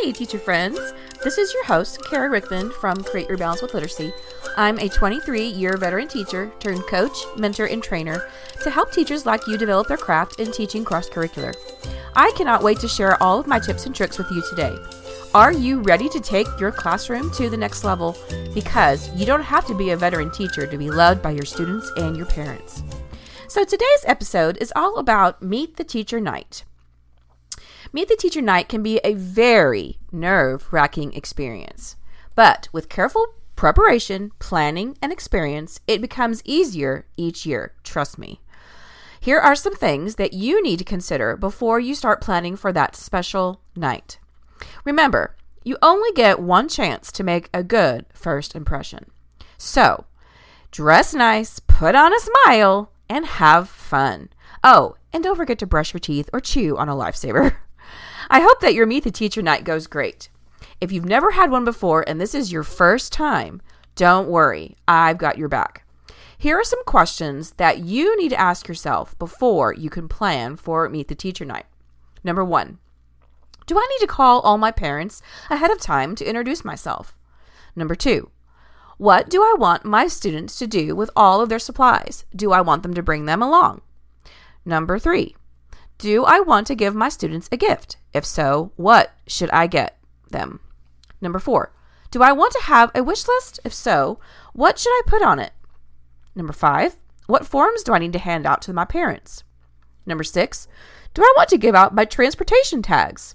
Hey, teacher friends. This is your host, Kara Rickman from Create Your Balance with Literacy. I'm a 23 year veteran teacher turned coach, mentor, and trainer to help teachers like you develop their craft in teaching cross curricular. I cannot wait to share all of my tips and tricks with you today. Are you ready to take your classroom to the next level? Because you don't have to be a veteran teacher to be loved by your students and your parents. So, today's episode is all about Meet the Teacher Night. Meet the Teacher Night can be a very nerve wracking experience, but with careful preparation, planning, and experience, it becomes easier each year. Trust me. Here are some things that you need to consider before you start planning for that special night. Remember, you only get one chance to make a good first impression. So, dress nice, put on a smile, and have fun. Oh, and don't forget to brush your teeth or chew on a lifesaver. I hope that your Meet the Teacher night goes great. If you've never had one before and this is your first time, don't worry, I've got your back. Here are some questions that you need to ask yourself before you can plan for Meet the Teacher night. Number one, do I need to call all my parents ahead of time to introduce myself? Number two, what do I want my students to do with all of their supplies? Do I want them to bring them along? Number three, do I want to give my students a gift? If so, what should I get them? Number four, do I want to have a wish list? If so, what should I put on it? Number five, what forms do I need to hand out to my parents? Number six, do I want to give out my transportation tags?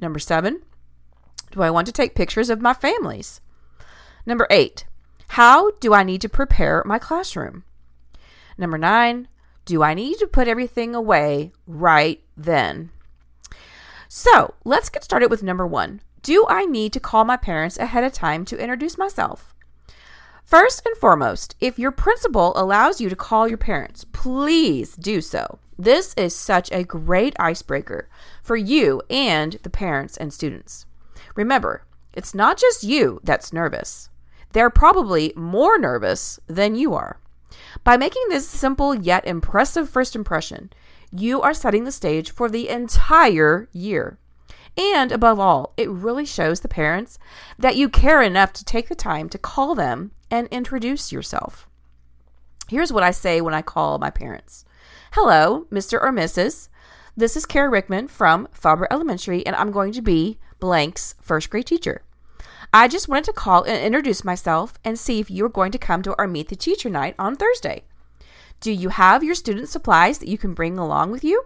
Number seven, do I want to take pictures of my families? Number eight, how do I need to prepare my classroom? Number nine, do I need to put everything away right then? So let's get started with number one. Do I need to call my parents ahead of time to introduce myself? First and foremost, if your principal allows you to call your parents, please do so. This is such a great icebreaker for you and the parents and students. Remember, it's not just you that's nervous. They're probably more nervous than you are. By making this simple yet impressive first impression, you are setting the stage for the entire year. And above all, it really shows the parents that you care enough to take the time to call them and introduce yourself. Here's what I say when I call my parents Hello, Mr. or Mrs. This is Kara Rickman from Faber Elementary, and I'm going to be blank's first grade teacher. I just wanted to call and introduce myself and see if you're going to come to our Meet the Teacher night on Thursday. Do you have your student supplies that you can bring along with you?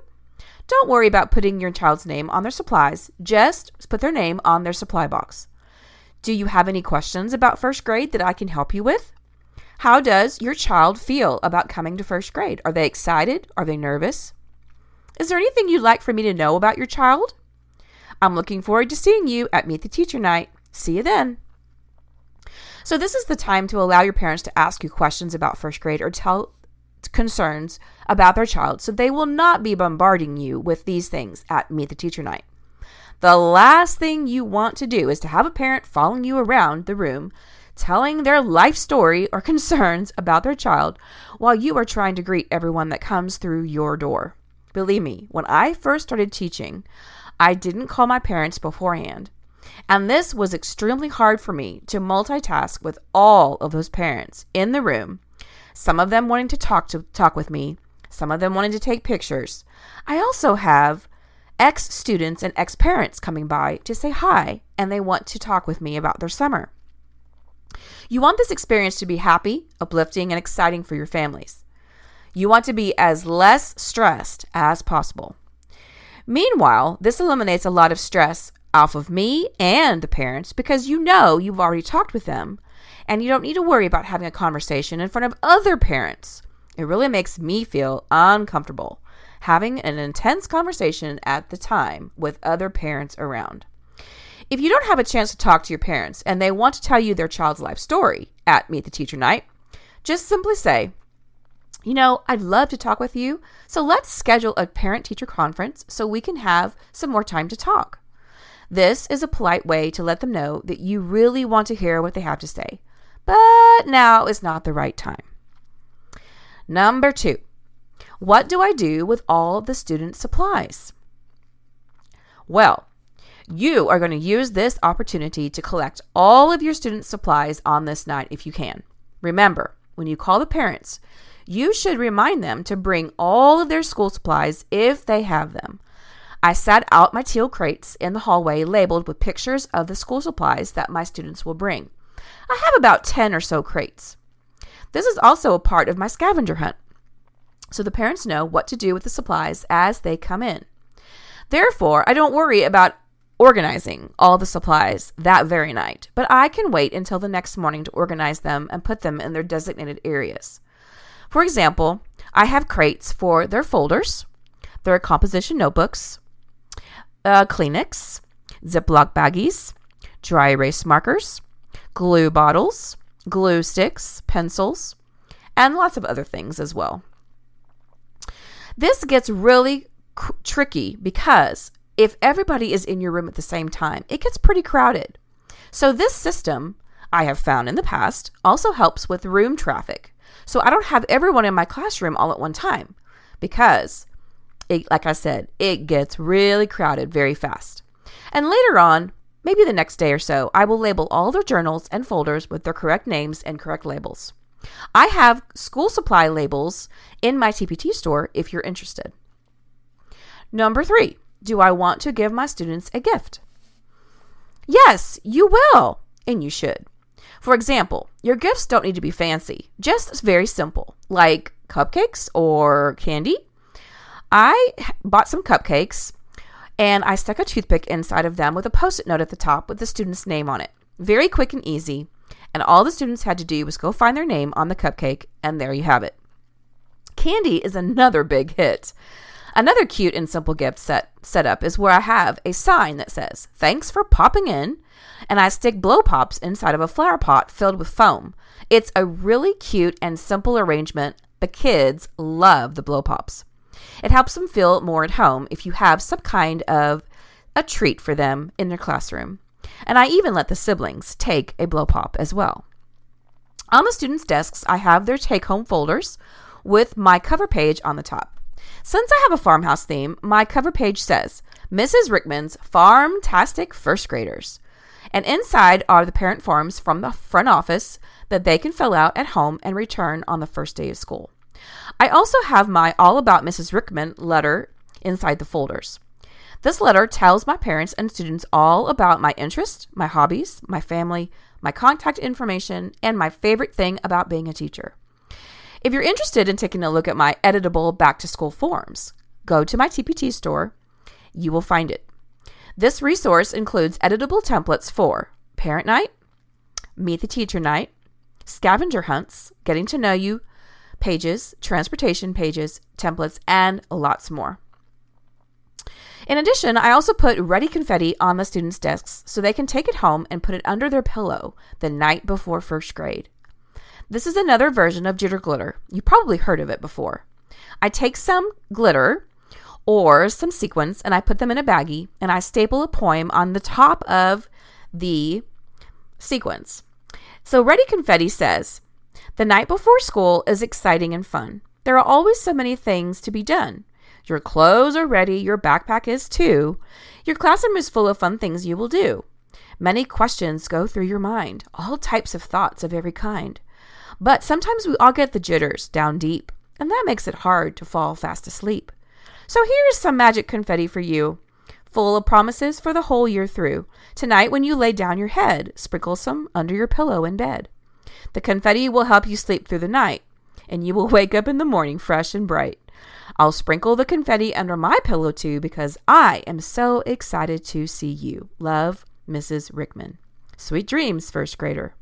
Don't worry about putting your child's name on their supplies, just put their name on their supply box. Do you have any questions about first grade that I can help you with? How does your child feel about coming to first grade? Are they excited? Are they nervous? Is there anything you'd like for me to know about your child? I'm looking forward to seeing you at Meet the Teacher Night. See you then. So, this is the time to allow your parents to ask you questions about first grade or tell concerns about their child so they will not be bombarding you with these things at Meet the Teacher Night. The last thing you want to do is to have a parent following you around the room telling their life story or concerns about their child while you are trying to greet everyone that comes through your door. Believe me, when I first started teaching, I didn't call my parents beforehand. And this was extremely hard for me to multitask with all of those parents in the room, some of them wanting to talk to talk with me, some of them wanting to take pictures. I also have ex students and ex parents coming by to say hi and they want to talk with me about their summer. You want this experience to be happy, uplifting, and exciting for your families. You want to be as less stressed as possible. Meanwhile, this eliminates a lot of stress off of me and the parents because you know you've already talked with them and you don't need to worry about having a conversation in front of other parents. It really makes me feel uncomfortable having an intense conversation at the time with other parents around. If you don't have a chance to talk to your parents and they want to tell you their child's life story at Meet the Teacher Night, just simply say, you know, I'd love to talk with you, so let's schedule a parent teacher conference so we can have some more time to talk. This is a polite way to let them know that you really want to hear what they have to say, but now is not the right time. Number two, what do I do with all of the student supplies? Well, You are going to use this opportunity to collect all of your students' supplies on this night if you can. Remember, when you call the parents, you should remind them to bring all of their school supplies if they have them. I set out my teal crates in the hallway labeled with pictures of the school supplies that my students will bring. I have about 10 or so crates. This is also a part of my scavenger hunt, so the parents know what to do with the supplies as they come in. Therefore, I don't worry about organizing all the supplies that very night, but I can wait until the next morning to organize them and put them in their designated areas. For example, I have crates for their folders, their composition notebooks, uh, Kleenex, Ziploc baggies, dry erase markers, glue bottles, glue sticks, pencils, and lots of other things as well. This gets really cr- tricky because if everybody is in your room at the same time, it gets pretty crowded. So, this system, I have found in the past, also helps with room traffic. So, I don't have everyone in my classroom all at one time because, it, like I said, it gets really crowded very fast. And later on, maybe the next day or so, I will label all their journals and folders with their correct names and correct labels. I have school supply labels in my TPT store if you're interested. Number three, do I want to give my students a gift? Yes, you will, and you should. For example, your gifts don't need to be fancy, just very simple, like cupcakes or candy. I bought some cupcakes and I stuck a toothpick inside of them with a post it note at the top with the student's name on it. Very quick and easy, and all the students had to do was go find their name on the cupcake, and there you have it. Candy is another big hit. Another cute and simple gift set setup is where I have a sign that says, Thanks for popping in, and I stick blow pops inside of a flower pot filled with foam. It's a really cute and simple arrangement. The kids love the blow pops. It helps them feel more at home if you have some kind of a treat for them in their classroom. And I even let the siblings take a blow pop as well. On the students' desks, I have their take home folders with my cover page on the top. Since I have a farmhouse theme, my cover page says Mrs. Rickman's Farmtastic First Graders. And inside are the parent forms from the front office that they can fill out at home and return on the first day of school. I also have my All About Mrs. Rickman letter inside the folders. This letter tells my parents and students all about my interests, my hobbies, my family, my contact information, and my favorite thing about being a teacher. If you're interested in taking a look at my editable back to school forms, go to my TPT store. You will find it. This resource includes editable templates for parent night, meet the teacher night, scavenger hunts, getting to know you pages, transportation pages, templates, and lots more. In addition, I also put ready confetti on the students' desks so they can take it home and put it under their pillow the night before first grade. This is another version of jitter glitter. You probably heard of it before. I take some glitter or some sequins and I put them in a baggie and I staple a poem on the top of the sequins. So Ready Confetti says, The night before school is exciting and fun. There are always so many things to be done. Your clothes are ready, your backpack is too. Your classroom is full of fun things you will do. Many questions go through your mind, all types of thoughts of every kind. But sometimes we all get the jitters down deep, and that makes it hard to fall fast asleep. So here's some magic confetti for you, full of promises for the whole year through. Tonight, when you lay down your head, sprinkle some under your pillow in bed. The confetti will help you sleep through the night, and you will wake up in the morning fresh and bright. I'll sprinkle the confetti under my pillow too because I am so excited to see you. Love, Mrs. Rickman. Sweet dreams, first grader.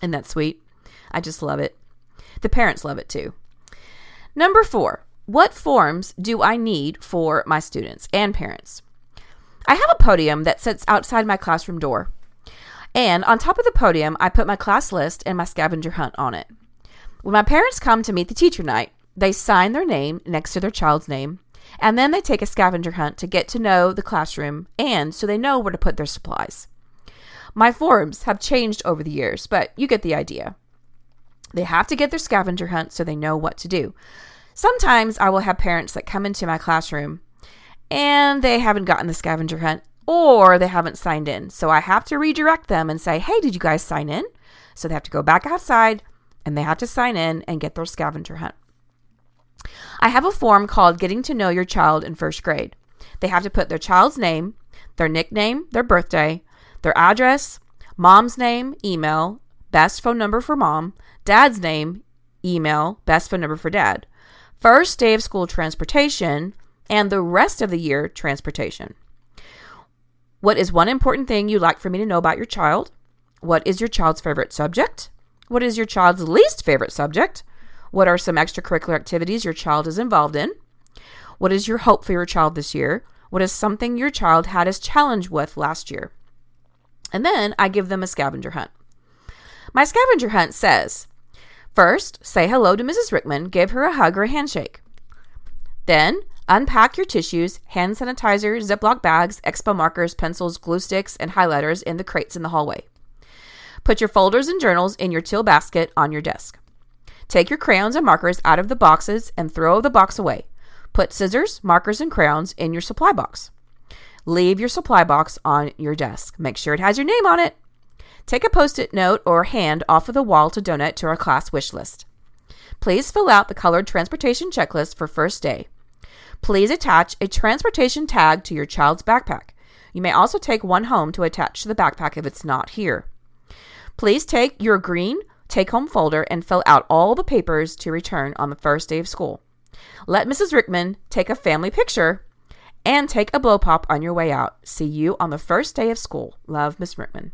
Isn't that sweet? I just love it. The parents love it too. Number four, what forms do I need for my students and parents? I have a podium that sits outside my classroom door. And on top of the podium, I put my class list and my scavenger hunt on it. When my parents come to meet the teacher night, they sign their name next to their child's name, and then they take a scavenger hunt to get to know the classroom and so they know where to put their supplies. My forms have changed over the years, but you get the idea. They have to get their scavenger hunt so they know what to do. Sometimes I will have parents that come into my classroom and they haven't gotten the scavenger hunt, or they haven't signed in. So I have to redirect them and say, hey, did you guys sign in? So they have to go back outside and they have to sign in and get their scavenger hunt. I have a form called Getting to Know Your Child in First Grade. They have to put their child's name, their nickname, their birthday, their address, mom's name, email, best phone number for mom, dad's name, email, best phone number for dad, first day of school transportation, and the rest of the year transportation. What is one important thing you'd like for me to know about your child? What is your child's favorite subject? What is your child's least favorite subject? What are some extracurricular activities your child is involved in? What is your hope for your child this year? What is something your child had a challenge with last year? And then I give them a scavenger hunt. My scavenger hunt says first, say hello to Mrs. Rickman, give her a hug or a handshake. Then, unpack your tissues, hand sanitizer, Ziploc bags, expo markers, pencils, glue sticks, and highlighters in the crates in the hallway. Put your folders and journals in your teal basket on your desk. Take your crayons and markers out of the boxes and throw the box away. Put scissors, markers, and crayons in your supply box. Leave your supply box on your desk. Make sure it has your name on it. Take a post it note or hand off of the wall to donate to our class wish list. Please fill out the colored transportation checklist for first day. Please attach a transportation tag to your child's backpack. You may also take one home to attach to the backpack if it's not here. Please take your green take home folder and fill out all the papers to return on the first day of school. Let Mrs. Rickman take a family picture and take a blow pop on your way out. See you on the first day of school. Love, Miss Rickman.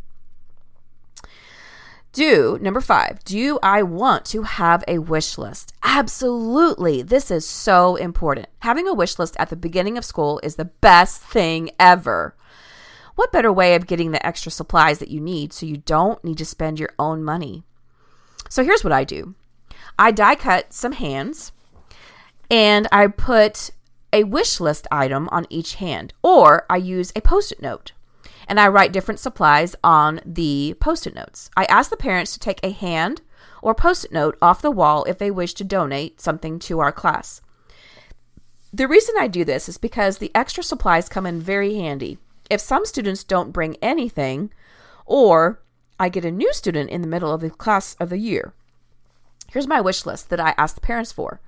Do number five, do I want to have a wish list? Absolutely. This is so important. Having a wish list at the beginning of school is the best thing ever. What better way of getting the extra supplies that you need so you don't need to spend your own money? So here's what I do I die cut some hands and I put a wish list item on each hand, or I use a post it note and I write different supplies on the post it notes. I ask the parents to take a hand or post it note off the wall if they wish to donate something to our class. The reason I do this is because the extra supplies come in very handy. If some students don't bring anything, or I get a new student in the middle of the class of the year, here's my wish list that I ask the parents for.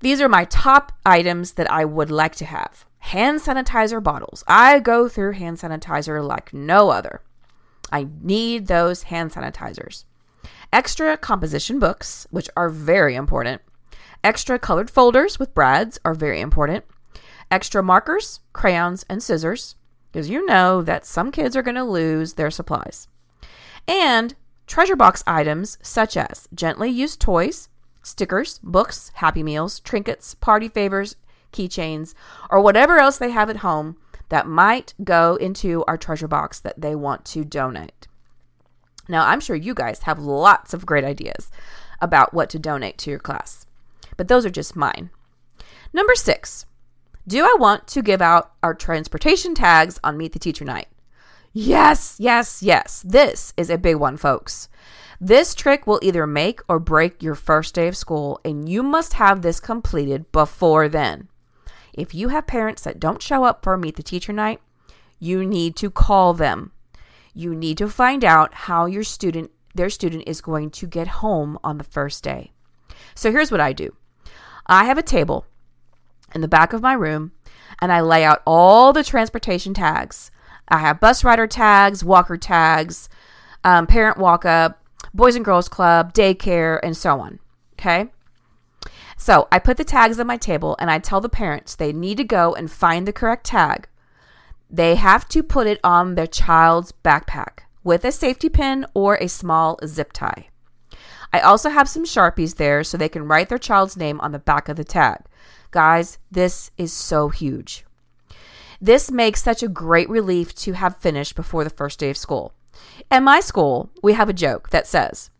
These are my top items that I would like to have. Hand sanitizer bottles. I go through hand sanitizer like no other. I need those hand sanitizers. Extra composition books, which are very important. Extra colored folders with brads are very important. Extra markers, crayons, and scissors, because you know that some kids are going to lose their supplies. And treasure box items such as gently used toys, stickers, books, Happy Meals, trinkets, party favors, keychains, or whatever else they have at home that might go into our treasure box that they want to donate. Now, I'm sure you guys have lots of great ideas about what to donate to your class, but those are just mine. Number six, do I want to give out our transportation tags on Meet the Teacher Night? Yes, yes, yes. This is a big one, folks. This trick will either make or break your first day of school, and you must have this completed before then. If you have parents that don't show up for Meet the Teacher Night, you need to call them. You need to find out how your student their student is going to get home on the first day. So here's what I do. I have a table in the back of my room and I lay out all the transportation tags. I have bus rider tags, walker tags, um, parent walk up, Boys and Girls Club, daycare, and so on. Okay. So I put the tags on my table and I tell the parents they need to go and find the correct tag. They have to put it on their child's backpack with a safety pin or a small zip tie. I also have some Sharpies there so they can write their child's name on the back of the tag. Guys, this is so huge. This makes such a great relief to have finished before the first day of school. At my school, we have a joke that says,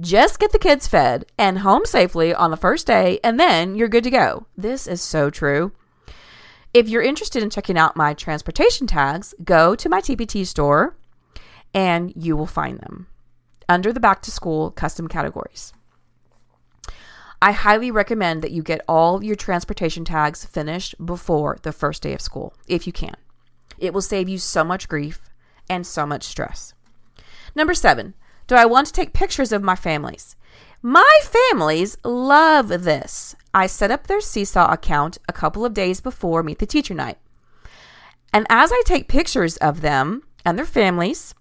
just get the kids fed and home safely on the first day, and then you're good to go. This is so true. If you're interested in checking out my transportation tags, go to my TPT store and you will find them under the back to school custom categories. I highly recommend that you get all your transportation tags finished before the first day of school, if you can. It will save you so much grief and so much stress. Number seven, do I want to take pictures of my families? My families love this. I set up their Seesaw account a couple of days before Meet the Teacher Night. And as I take pictures of them and their families,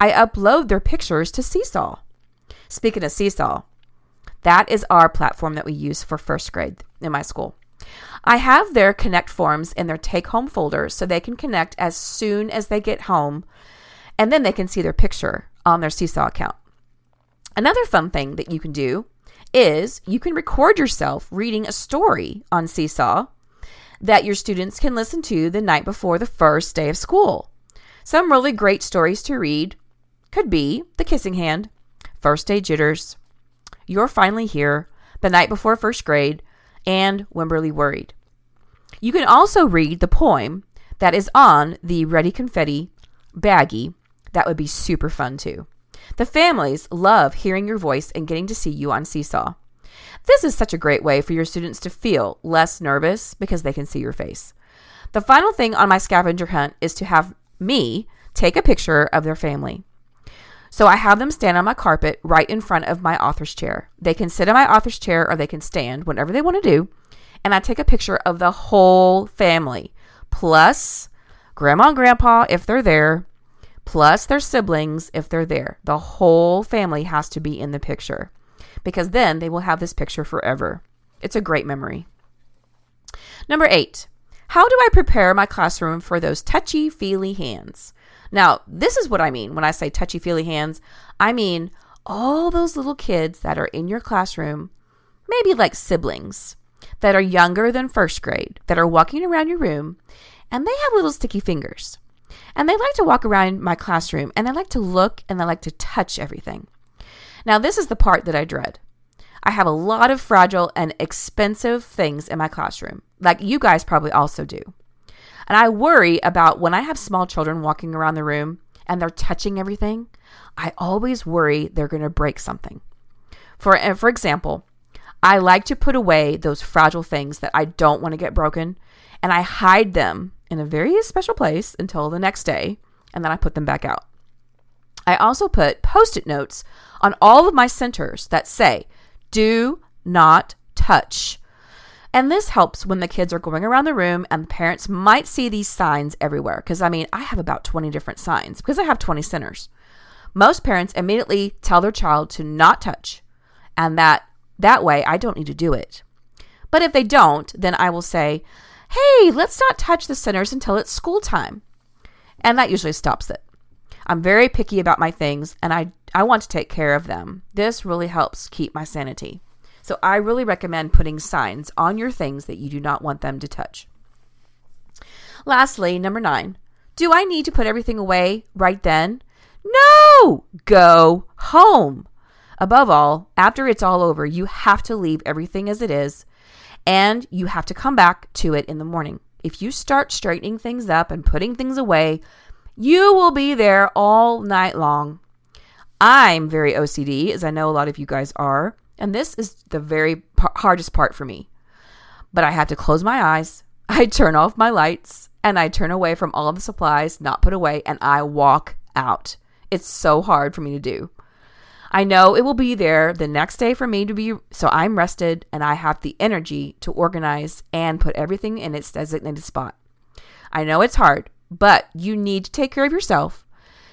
I upload their pictures to Seesaw. Speaking of Seesaw, that is our platform that we use for first grade in my school. I have their connect forms in their take home folder so they can connect as soon as they get home and then they can see their picture on their Seesaw account. Another fun thing that you can do is you can record yourself reading a story on Seesaw that your students can listen to the night before the first day of school. Some really great stories to read could be The Kissing Hand, First Day Jitters, You're Finally Here, The Night Before First Grade, and Wemberly Worried. You can also read the poem that is on the Ready Confetti baggie. That would be super fun too. The families love hearing your voice and getting to see you on Seesaw. This is such a great way for your students to feel less nervous because they can see your face. The final thing on my scavenger hunt is to have me take a picture of their family. So I have them stand on my carpet right in front of my author's chair. They can sit in my author's chair or they can stand, whatever they want to do. And I take a picture of the whole family, plus grandma and grandpa if they're there, plus their siblings if they're there. The whole family has to be in the picture because then they will have this picture forever. It's a great memory. Number eight, how do I prepare my classroom for those touchy feely hands? Now, this is what I mean when I say touchy feely hands. I mean all those little kids that are in your classroom, maybe like siblings, that are younger than first grade, that are walking around your room, and they have little sticky fingers. And they like to walk around my classroom and they like to look and they like to touch everything. Now, this is the part that I dread. I have a lot of fragile and expensive things in my classroom, like you guys probably also do. And I worry about when I have small children walking around the room and they're touching everything, I always worry they're going to break something. For, for example, I like to put away those fragile things that I don't want to get broken and I hide them in a very special place until the next day and then I put them back out. I also put post it notes on all of my centers that say, do not touch. And this helps when the kids are going around the room and the parents might see these signs everywhere. Because I mean, I have about 20 different signs because I have 20 centers. Most parents immediately tell their child to not touch, and that that way I don't need to do it. But if they don't, then I will say, hey, let's not touch the centers until it's school time. And that usually stops it. I'm very picky about my things and I, I want to take care of them. This really helps keep my sanity. So I really recommend putting signs on your things that you do not want them to touch. Lastly, number nine, do I need to put everything away right then? No! Go home. Above all, after it's all over, you have to leave everything as it is and you have to come back to it in the morning. If you start straightening things up and putting things away, you will be there all night long. I'm very OCD, as I know a lot of you guys are. And this is the very hardest part for me. But I have to close my eyes, I turn off my lights, and I turn away from all of the supplies not put away, and I walk out. It's so hard for me to do. I know it will be there the next day for me to be, so I'm rested and I have the energy to organize and put everything in its designated spot. I know it's hard, but you need to take care of yourself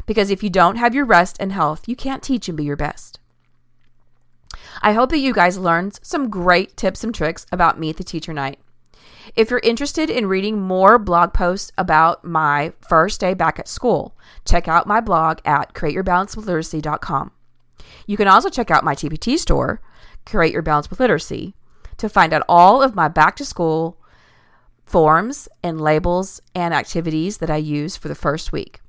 because if you don't have your rest and health, you can't teach and be your best. I hope that you guys learned some great tips and tricks about Meet the Teacher Night. If you're interested in reading more blog posts about my first day back at school, check out my blog at createyourbalanceWithLiteracy.com. You can also check out my TPT store, Create Your Balance with Literacy, to find out all of my back to school forms and labels and activities that I use for the first week.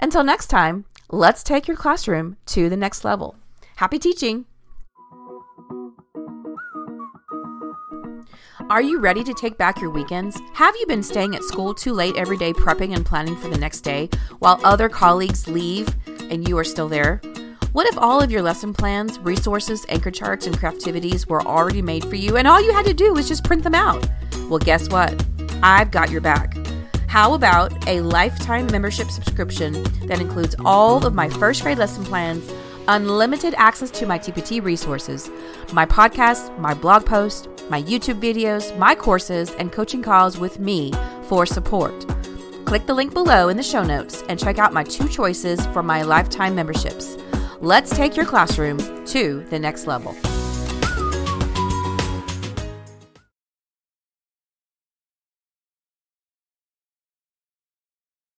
Until next time, let's take your classroom to the next level. Happy teaching! Are you ready to take back your weekends? Have you been staying at school too late every day prepping and planning for the next day while other colleagues leave and you are still there? What if all of your lesson plans, resources, anchor charts, and craftivities were already made for you and all you had to do was just print them out? Well, guess what? I've got your back. How about a lifetime membership subscription that includes all of my first grade lesson plans, unlimited access to my TPT resources, my podcast, my blog post, my YouTube videos, my courses, and coaching calls with me for support? Click the link below in the show notes and check out my two choices for my lifetime memberships. Let's take your classroom to the next level.